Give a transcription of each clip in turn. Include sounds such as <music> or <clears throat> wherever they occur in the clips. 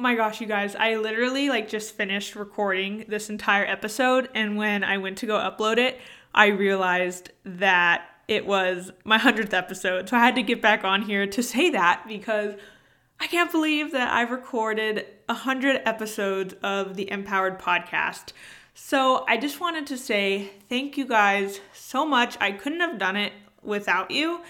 my gosh, you guys, I literally like just finished recording this entire episode and when I went to go upload it, I realized that it was my 100th episode. So I had to get back on here to say that because I can't believe that I've recorded 100 episodes of the M-Powered podcast. So I just wanted to say thank you guys so much. I couldn't have done it without you.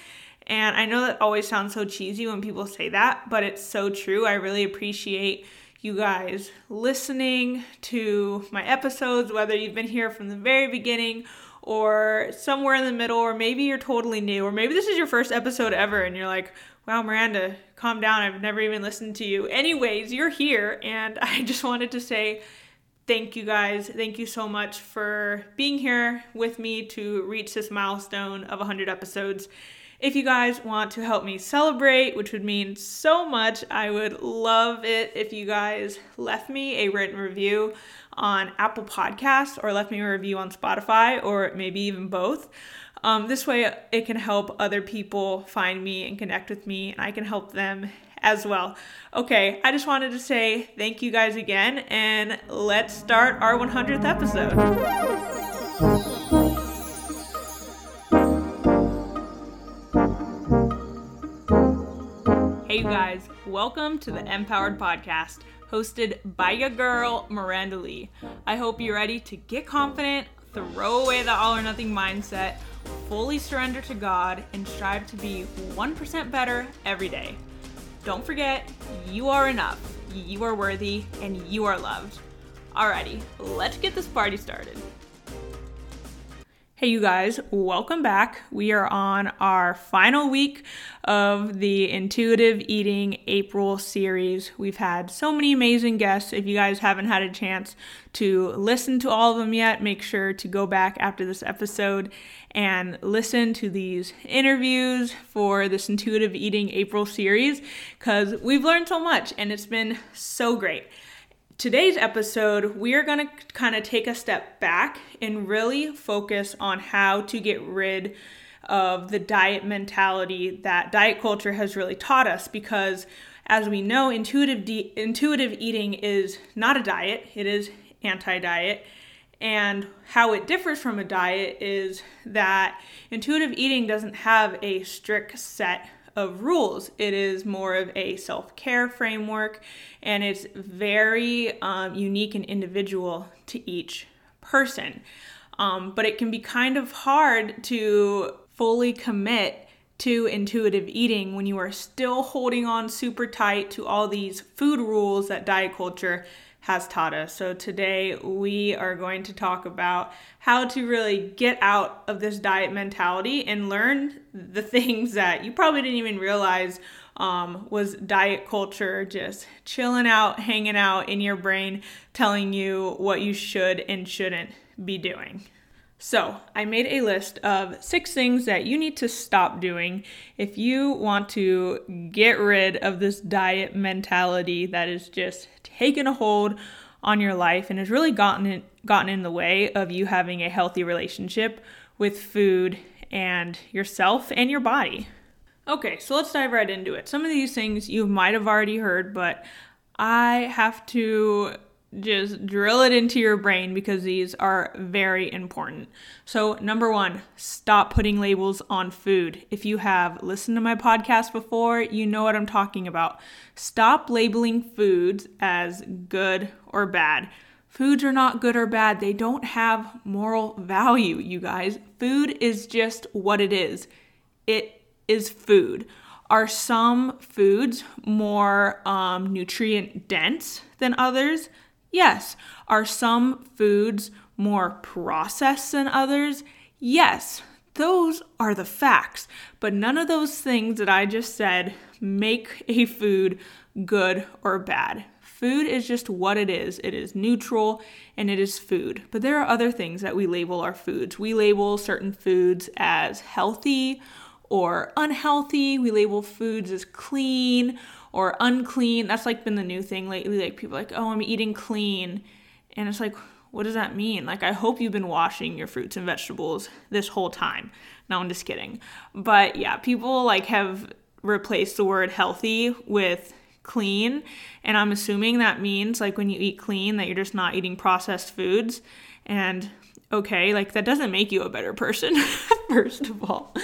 And I know that always sounds so cheesy when people say that, but it's so true. I really appreciate you guys listening to my episodes, whether you've been here from the very beginning or somewhere in the middle, or maybe you're totally new, or maybe this is your first episode ever and you're like, wow, Miranda, calm down. I've never even listened to you. Anyways, you're here, and <laughs> I just wanted to say thank you guys. Thank you so much for being here with me to reach this milestone of 100 episodes. If you guys want to help me celebrate, which would mean so much, I would love it if you guys left me a written review on Apple Podcasts or left me a review on Spotify or maybe even both. Um, this way, it can help other people find me and connect with me, and I can help them as well. Okay, I just wanted to say thank you guys again, and let's start our 100th episode. Guys, welcome to the M-Powered Podcast, hosted by your girl, Miranda Lee. I hope you're ready to get confident, throw away the all or nothing mindset, fully surrender to God, and strive to be 1% better every day. Don't forget, you are enough, you are worthy, and you are loved. Alrighty, let's get this party started. Hey, you guys, welcome back. We are on our final week of the Intuitive Eating April series. We've had so many amazing guests. If you guys haven't had a chance to listen to all of them yet, make sure to go back after this episode and listen to these interviews for this Intuitive Eating April series because we've learned so much and it's been so great today's episode, we are going to kind of take a step back and really focus on how to get rid of the diet mentality that diet culture has really taught us because as we know intuitive de- intuitive eating is not a diet it is anti-diet. And how it differs from a diet is that intuitive eating doesn't have a strict set of rules. It is more of a self care framework and it's very um, unique and individual to each person. Um, but it can be kind of hard to fully commit to intuitive eating when you are still holding on super tight to all these food rules that diet culture has taught us. So, today we are going to talk about how to really get out of this diet mentality and learn the <laughs> things that you probably didn't even realize um, was diet culture just chilling out, hanging out in your brain, telling you what you should and shouldn't be doing. So, I made a list of six things that you need to stop doing if you want to get rid of this diet mentality that is just taken a hold on your life and has really gotten in, gotten in the way of you having a healthy relationship with food and yourself and your body. Okay, so let's dive right into it. Some of these things you might have already heard, but I have to just drill it into your brain because these are very important. So, number one, stop putting labels on food. If you have listened to my podcast before, you know what I'm talking about. Stop labeling foods as good or bad. Foods are not good or bad, they don't have moral value, you guys. Food is just what it is. It is food. Are some foods more um, nutrient dense than others? Yes. Are some foods more processed than others? Yes. Those are the facts. But none of those things that I just said make a food good or bad. Food is just what it is. It is neutral and it is food. But there are other things that we label our foods. We label certain foods as healthy or unhealthy. We label foods as clean or unclean. That's like been the new thing lately. Like people like, oh, I'm eating clean. And it's like, what does that mean? Like, I hope you've been washing your fruits and vegetables this whole time. No, I'm just kidding. But yeah, people like have replaced the word healthy with clean. And I'm assuming that means like when you eat clean that you're just not eating processed foods. And okay, like that doesn't make you a better person, <laughs> first of all.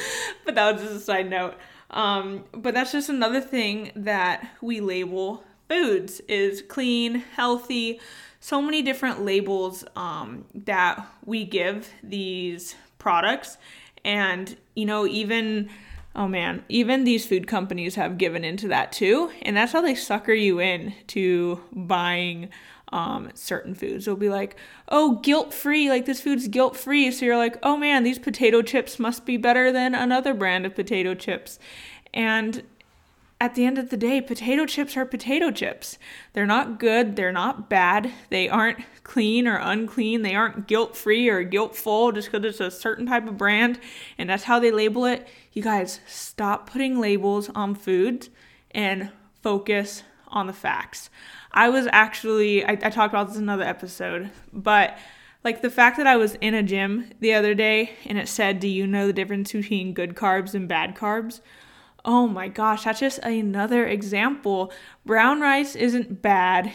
But that was just a side note. Um, but that's just another thing that we label foods is clean, healthy, so many different labels um, that we give these products. And, you know, even oh man, even these food companies have given into that too. And that's how they sucker you in to buying um, certain foods. They'll be like, oh, guilt free, like this food's guilt free. So you're like, oh man, these potato chips must be better than another brand of potato chips. And at the end of the day, potato chips are potato chips. They're not good, they're not bad, they aren't clean or unclean, they aren't guilt free or guilt full just because it's a certain type of brand and that's how they label it. You guys, stop putting labels on foods and focus on the facts. I was actually, I, I talked about this in another episode, but like the fact that I was in a gym the other day and it said, Do you know the difference between good carbs and bad carbs? Oh my gosh, that's just another example. Brown rice isn't bad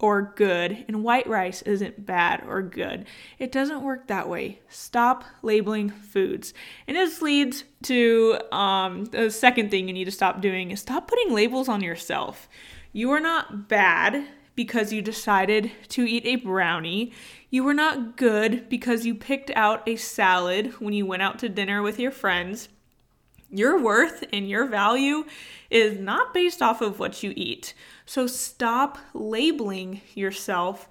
or good, and white rice isn't bad or good. It doesn't work that way. Stop labeling foods. And this leads to um, the second thing you need to stop doing is stop putting labels on yourself. You are not bad because you decided to eat a brownie. You were not good because you picked out a salad when you went out to dinner with your friends. Your worth and your value is not based off of what you eat. So stop labeling yourself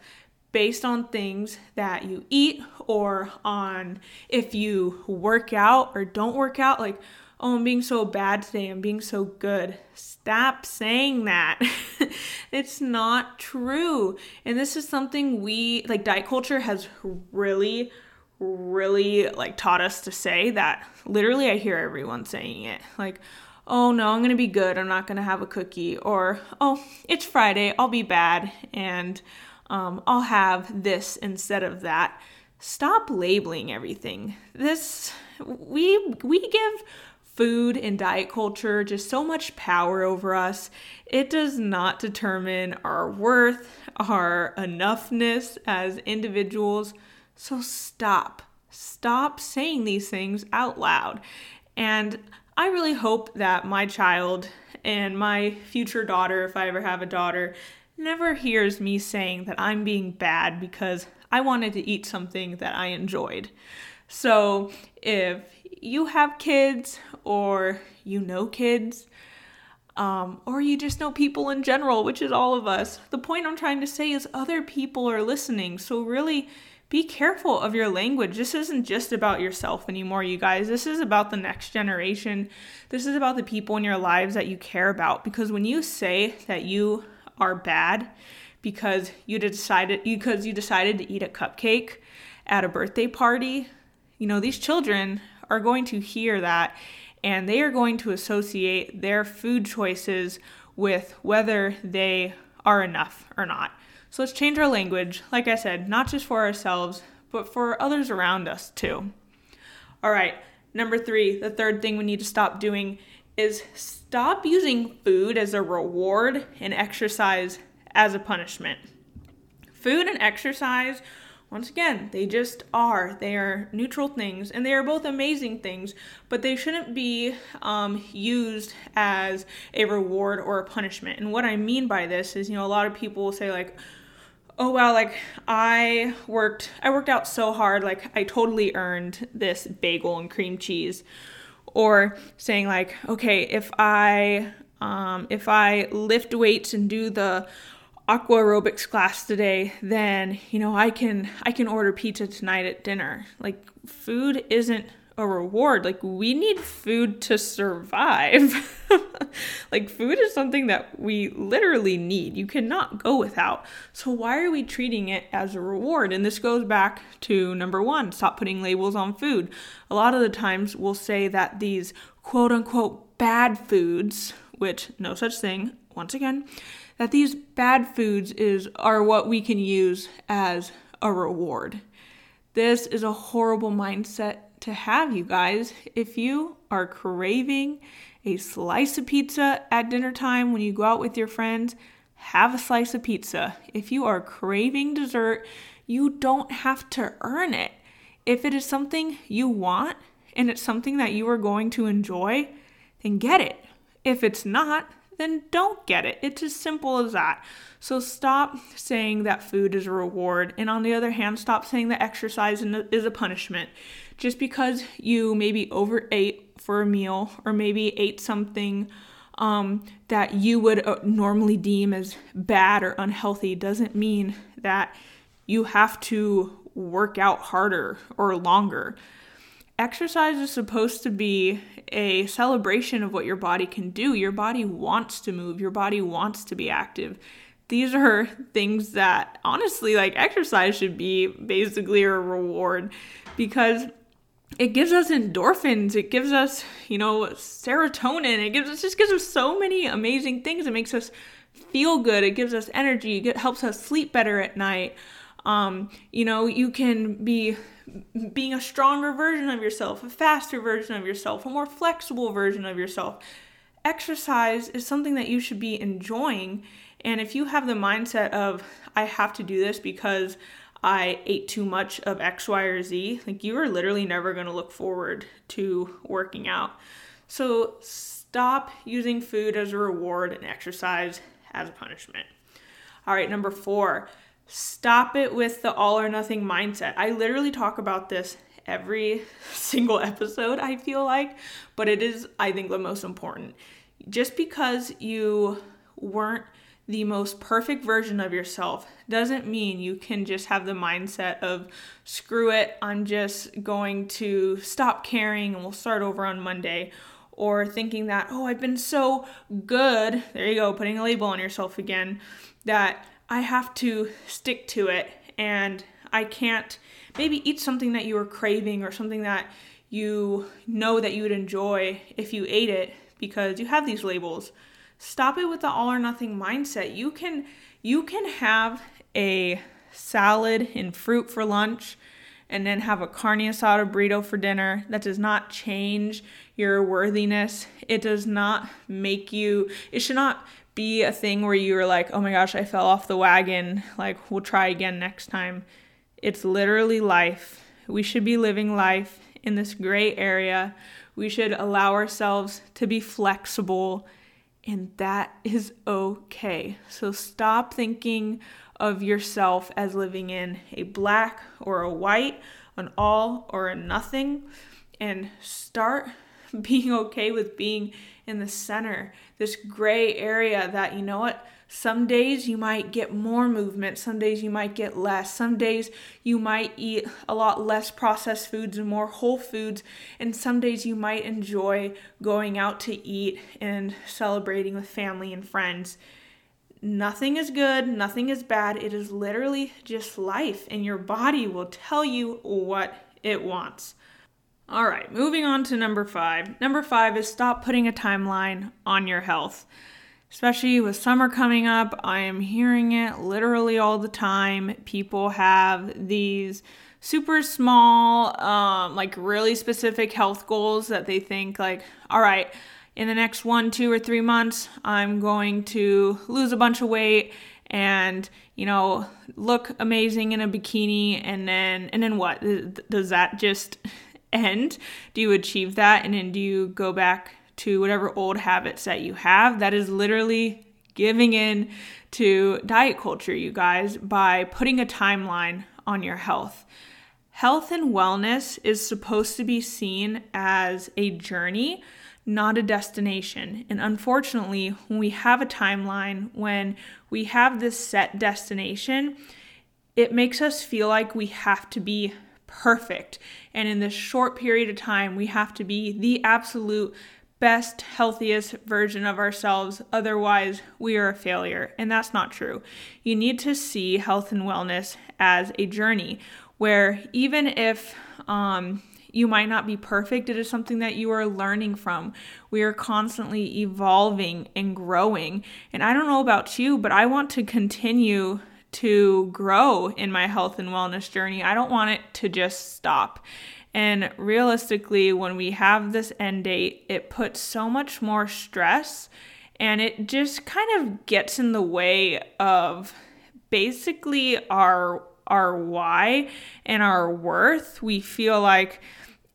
based on things that you eat or on if you work out or don't work out. Like, oh, I'm being so bad today, I'm being so good. Stop saying that. <laughs> it's not true. And this is something we, like, diet culture has really really like taught us to say that literally I hear everyone saying it. Like, oh no, I'm gonna be good, I'm not gonna have a cookie, or oh, it's Friday, I'll be bad, and um, I'll have this instead of that. Stop labeling everything. This we we give food and diet culture just so much power over us. It does not determine our worth, our enoughness as individuals. So stop. Stop saying these things out loud. And I really hope that my child and my future daughter, if I ever have a daughter, never hears me saying that I'm being bad because I wanted to eat something that I enjoyed. So if you have kids or you know kids, um, or you just know people in general, which is all of us, the point I'm trying to say is other people are listening. So really be careful of your language. This isn't just about yourself anymore, you guys. This is about the next generation. This is about the people in your lives that you care about. Because when you say that you are bad because you decided because you decided to eat a cupcake at a birthday party, you know, these children are going to hear that and they are going to associate their food choices with whether they are enough or not. So let's change our language, like I said, not just for ourselves, but for others around us too. All right, number three, the third thing we need to stop doing is stop using food as a reward and exercise as a punishment. Food and exercise once again, they just are. They are neutral things, and they are both amazing things, but they shouldn't be um, used as a reward or a punishment. And what I mean by this is, you know, a lot of people will say, like, oh wow like i worked i worked out so hard like i totally earned this bagel and cream cheese or saying like okay if i um, if i lift weights and do the aqua aerobics class today then you know i can i can order pizza tonight at dinner like food isn't a reward. Like, we need food to survive. <laughs> like, food is something that we literally need. You cannot go without. So, why are we treating it as a reward? And this goes back to number one stop putting labels on food. A lot of the times we'll say that these quote unquote bad foods, which no such thing, once again, that these bad foods is are what we can use as a reward. This is a horrible mindset to have you guys. If you are craving a slice of pizza at dinner time when you go out with your friends, have a slice of pizza. If you are craving dessert, you don't have to earn it. If it is something you want and it's something that you are going to enjoy, then get it. If it's not, then don't get it. It's as simple as that. So stop saying that food is a reward. And on the other hand, stop saying that exercise is a punishment. Just because you maybe overate for a meal or maybe ate something um, that you would uh, normally deem as bad or unhealthy doesn't mean that you have to work out harder or longer. Exercise is supposed to be a celebration of what your body can do. Your body wants to move, your body wants to be active. These are things that honestly, like exercise should be basically a reward because it gives us endorphins. It gives us you know serotonin. It gives us just gives us so many amazing things. It makes us feel good. It gives us energy. It helps us sleep better at night um, you know you can be being a stronger version of yourself a faster version of yourself a more flexible version of yourself exercise is something that you should be enjoying and if you have the mindset of i have to do this because I ate too much of X, Y, or Z, like you are literally never going to look forward to working out. So stop using food as a reward and exercise as a punishment. All right, number four, stop it with the all or nothing mindset. I literally talk about this every <laughs> single episode, I feel like, but it is, I think, the most important. Just because you weren't the most perfect version of yourself doesn't mean you can just have the mindset of screw it, I'm just going to stop caring and we'll start over on Monday. Or thinking that, oh, I've been so good, there you go, putting a label on yourself again, that I have to stick to it and I can't maybe eat something that you were craving or something that you know that you would enjoy if you ate it because you have these labels stop it with the all or nothing mindset. You can you can have a salad and fruit for lunch and then have a carne asada burrito for dinner. That does not change your worthiness. It does not make you it should not be a thing where you're like, "Oh my gosh, I fell off the wagon. Like, we'll try again next time." It's literally life. We should be living life in this gray area. We should allow ourselves to be flexible and that is okay. So stop thinking of yourself as living in a black or a white, an all or a nothing, and start <laughs> being okay with being in the center, this gray area that, you know what, some days you might get more movement, some days you might get less. Some days you might eat a lot less processed foods and more whole foods, and some days you might enjoy going out to eat and celebrating with family and friends. Nothing is good, nothing is bad. It is literally just life, and your body will tell you what it wants. All right, moving on to number five. Number five is stop putting a timeline on your health especially with summer coming up. I am hearing it literally all the time. People have these super small, um, like really specific health goals that they think, like, all right, in the next one, two, or three months, I'm going to lose a bunch of weight and you know look amazing in a bikini and then and then what does that just end do you achieve that and then do you go back to whatever old habits that you have. That is literally giving in to diet culture, you guys, by putting a timeline on your health. Health and wellness is supposed to be seen as a journey, not a destination. And unfortunately, when we have a timeline, when we have this set destination, it makes us feel like we have to be perfect. And in this short period of time, we have to be the absolute best, healthiest version of ourselves. Otherwise, we are a failure. And that's not true. You need to see health and wellness as a journey where even if um, you might not be perfect, it is something that you are learning from. We are constantly evolving and growing. And I don't know about you, but I want to continue to grow in my health and wellness journey. I don't want it to just stop. And realistically, when we have this end date, it puts so much more stress and it just kind of gets in the way of basically our our why and our worth. We feel like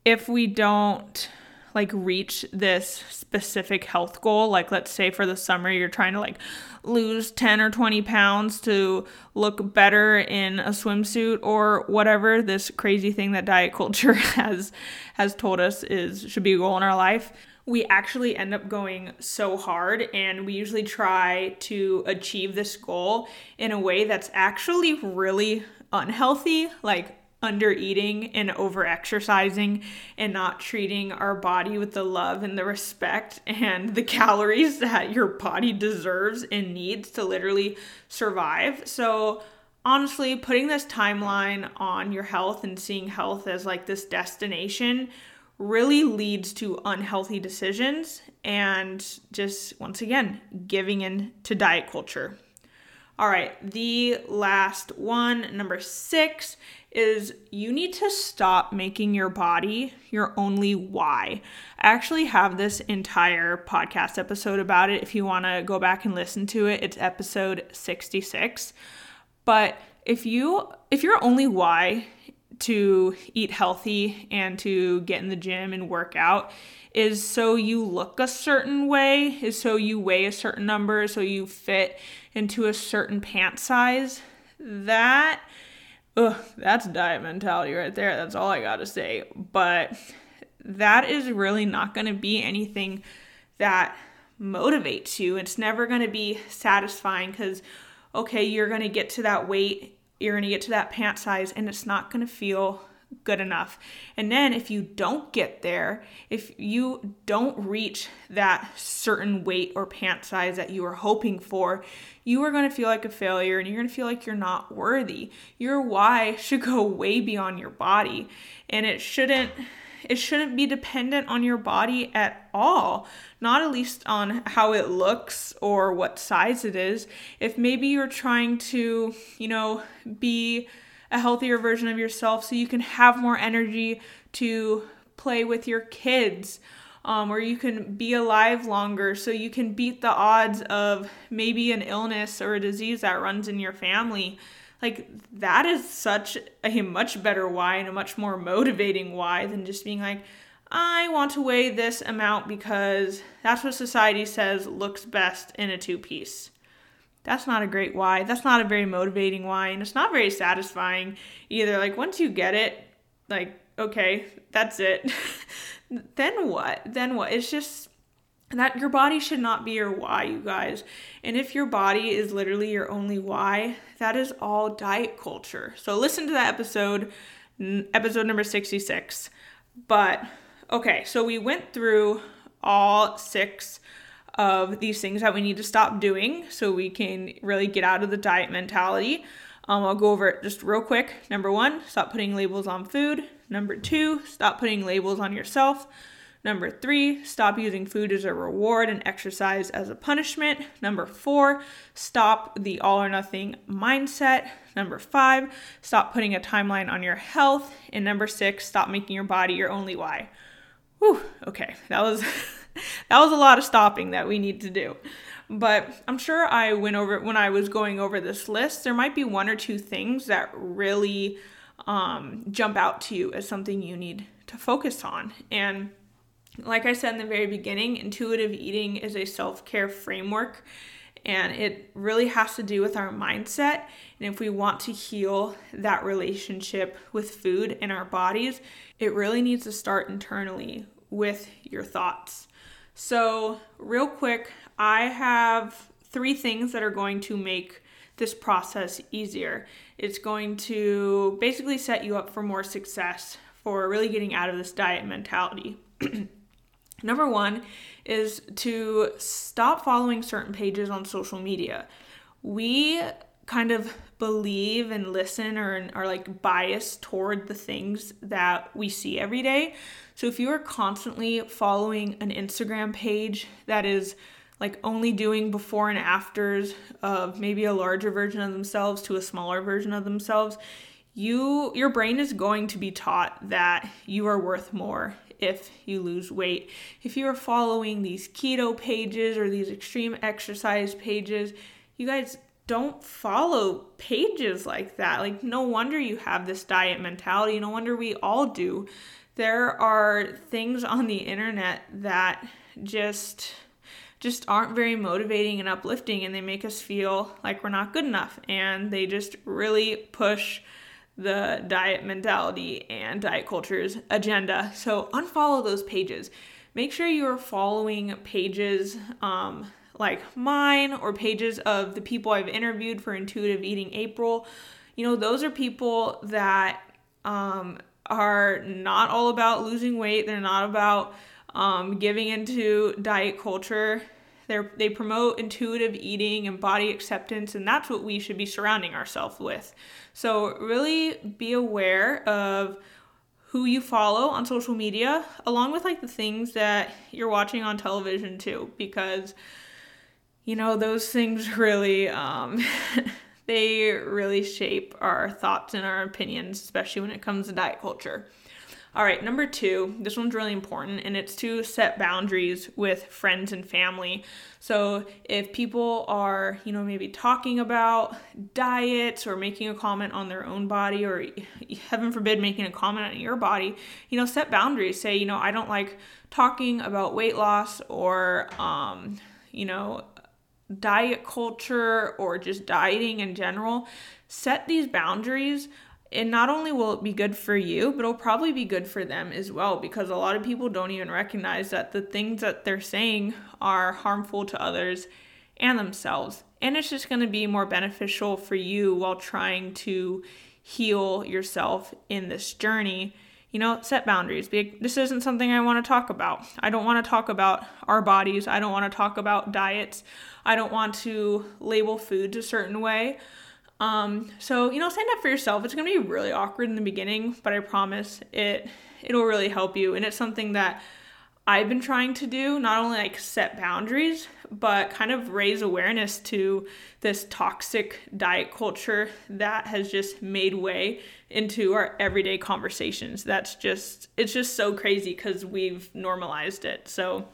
if we don't like reach this specific health goal, like let's say for the summer you're trying to like lose 10 or 20 pounds to look better in a swimsuit or whatever this crazy thing that diet culture <laughs> has has told us is should be a goal in our life we actually end up going so hard and we usually try to achieve this goal in a way that's actually really unhealthy like under eating and over exercising and not treating our body with the love and the respect and the calories that your body deserves and needs to literally survive. So, honestly, putting this timeline on your health and seeing health as like this destination really leads to unhealthy decisions and just once again giving in to diet culture. All right, the last one, number six, is you need to stop making your body your only why. I actually have this entire podcast episode about it. If you want to go back and listen to it, it's episode 66. But if you if your only why to eat healthy and to get in the gym and work out is so you look a certain way, is so you weigh a certain number, so you fit into a certain pant size. That, ugh, that's diet mentality right there. That's all I gotta say. But that is really not gonna be anything that motivates you. It's never gonna be satisfying because, okay, you're gonna get to that weight, you're gonna get to that pant size, and it's not gonna feel good enough. And then if you don't get there, if you don't reach that certain weight or pant size that you are hoping for, you are going to feel like a failure and you're going to feel like you're not worthy. Your why should go way beyond your body and it shouldn't it shouldn't be dependent on your body at all, not at least on how it looks or what size it is. If maybe you're trying to, you know, be a healthier version of yourself so you can have more energy to play with your kids. Um, or you can be alive longer so you can beat the odds of maybe an illness or a disease that runs in your family. Like, that is such a much better why and a much more motivating why than just being like, I want to weigh this amount because that's what society says looks best in a two piece. That's not a great why. That's not a very motivating why. And it's not very satisfying either. Like, once you get it, like, okay, that's it. <laughs> then what? Then what? It's just that your body should not be your why, you guys. And if your body is literally your only why, that is all diet culture. So listen to that episode, episode number 66. But okay, so we went through all six of these things that we need to stop doing so we can really get out of the diet mentality. Um, I'll go over it just real quick. Number one, stop putting labels on food. Number two, stop putting labels on yourself. Number three, stop using food as a reward and exercise as a punishment. Number four, stop the all or nothing mindset. Number five, stop putting a timeline on your health. And number six, stop making your body your only why. Whew, okay, that was <laughs> <laughs> that was a lot of stopping that we need to do. But I'm sure I went over when I was going over this list, there might be one or two things that really um, jump out to you as something you need to focus on. And like I said in the very beginning, intuitive eating is a self care framework and it really has to do with our mindset. And if we want to heal that relationship with food in our bodies, it really needs to start internally with your thoughts. So, real quick, I have three things that are going to make this process easier. It's going to basically set you up for more success for really getting out of this diet mentality. <clears throat> Number one is to stop following certain pages on social media. We kind of believe and listen or are like biased toward the things that we see every day. So if you are constantly following an Instagram page that is like only doing before and afters of maybe a larger version of themselves to a smaller version of themselves, you your brain is going to be taught that you are worth more if you lose weight. If you are following these keto pages or these extreme exercise pages, you guys don't follow pages like that. Like, no wonder you have this diet mentality. No wonder we all do. There are things on the internet that just just aren't very motivating and uplifting and they make us feel like we're not good enough and they just really push the diet mentality and diet culture's agenda. So unfollow those pages. Make sure you are following pages um, like mine or pages of the people I've interviewed for Intuitive Eating April. You know, those are people that um, are not all about losing weight. They're not about um, giving into diet culture. They're, they promote intuitive eating and body acceptance, and that's what we should be surrounding ourselves with. So, really be aware of who you follow on social media, along with like the things that you're watching on television too, because you know, those things <laughs> really, um, <laughs> they really shape our thoughts and our opinions, especially when it comes to diet culture. All right, number two, this one's really important, and it's to set boundaries with friends and family. So if people are, you know, maybe talking about diets or making a comment on their own body, or <laughs> heaven forbid, making a comment on your body, you know, set boundaries. Say, you know, I don't like talking about weight loss or, um, you know, diet culture or just dieting in general, set these boundaries. And not only will it be good for you, but it'll probably be good for them as well because a lot of people don't even recognize that the things that they're saying are harmful to others and themselves. And it's just going to be more beneficial for you while trying to heal yourself in this journey you know, set boundaries. This isn't something I want to talk about. I don't want to talk about our bodies. I don't want to talk about diets. I don't want to label foods a certain way. Um, so you know, stand up for yourself. It's gonna be really awkward in the beginning, but I promise it it'll really help you. And it's something that I've been trying to do, not only like set boundaries, but kind of raise awareness to this toxic diet culture that has just made way into our everyday conversations. That's just, it's just so crazy because we've normalized it. So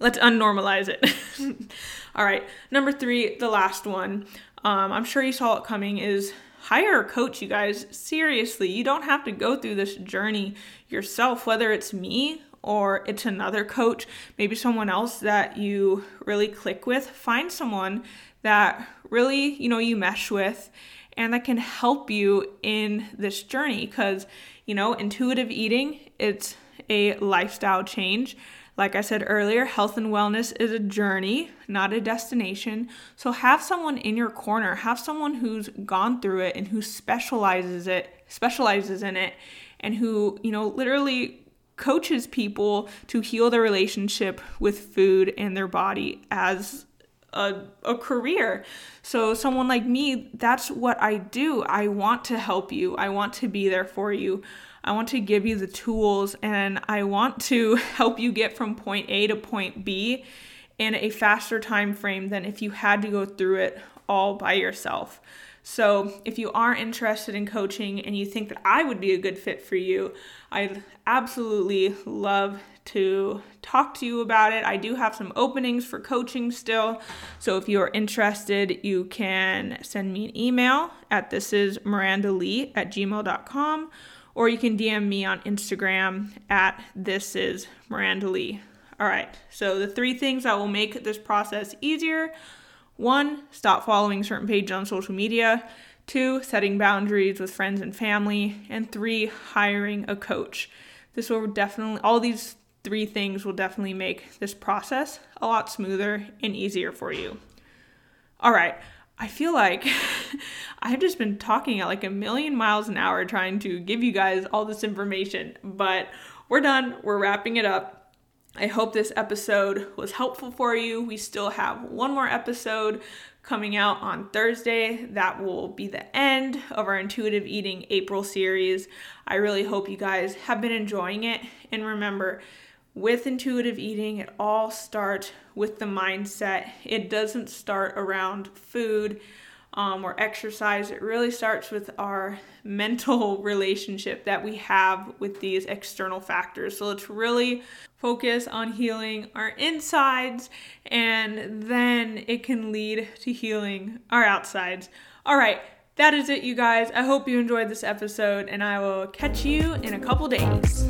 let's unnormalize it. <laughs> All right, number three, the last one. Um, I'm sure you saw it coming is hire a coach, you guys. Seriously, you don't have to go through this journey yourself, whether it's me or it's another coach, maybe someone else that you really click with, find someone that really, you know, you mesh with and that can help you in this journey because, you know, intuitive eating, it's a lifestyle change. Like I said earlier, health and wellness is a journey, not a destination. So have someone in your corner, have someone who's gone through it and who specializes it, specializes in it and who, you know, literally coaches people to heal their relationship with food and their body as a, a career. So, someone like me, that's what I do. I want to help you, I want to be there for you. I want to give you the tools and I want to <laughs> help you get from point A to point B in a faster time frame than if you had to go through it all by yourself. So, if you are interested in coaching and you think that I would be a good fit for you, I'd absolutely love to talk to you about it. I do have some openings for coaching still. So, if you're interested, you can send me an email at this is at gmail.com or you can DM me on Instagram at this is. All right, so the three things that will make this process easier one, stop following certain pages on social media. Two, setting boundaries with friends and family. And three, hiring a coach. This will definitely, all these three things will definitely make this process a lot smoother and easier for you. All right, I feel like <laughs> I've just been talking at like a million miles an hour trying to give you guys all this information, but we're done. We're wrapping it up. I hope this episode was helpful for you. We still have one more episode coming out on Thursday. That will be the end of our intuitive eating April series. I really hope you guys have been enjoying it. And remember, with intuitive eating, it all starts with the mindset. It doesn't start around food. Um, or exercise. It really starts with our mental <laughs> relationship that we have with these external factors. So let's really focus on healing our insides, and then it can lead to healing our outsides. All right. That is it, you guys. I hope you enjoyed this episode, and I will catch you in a couple days.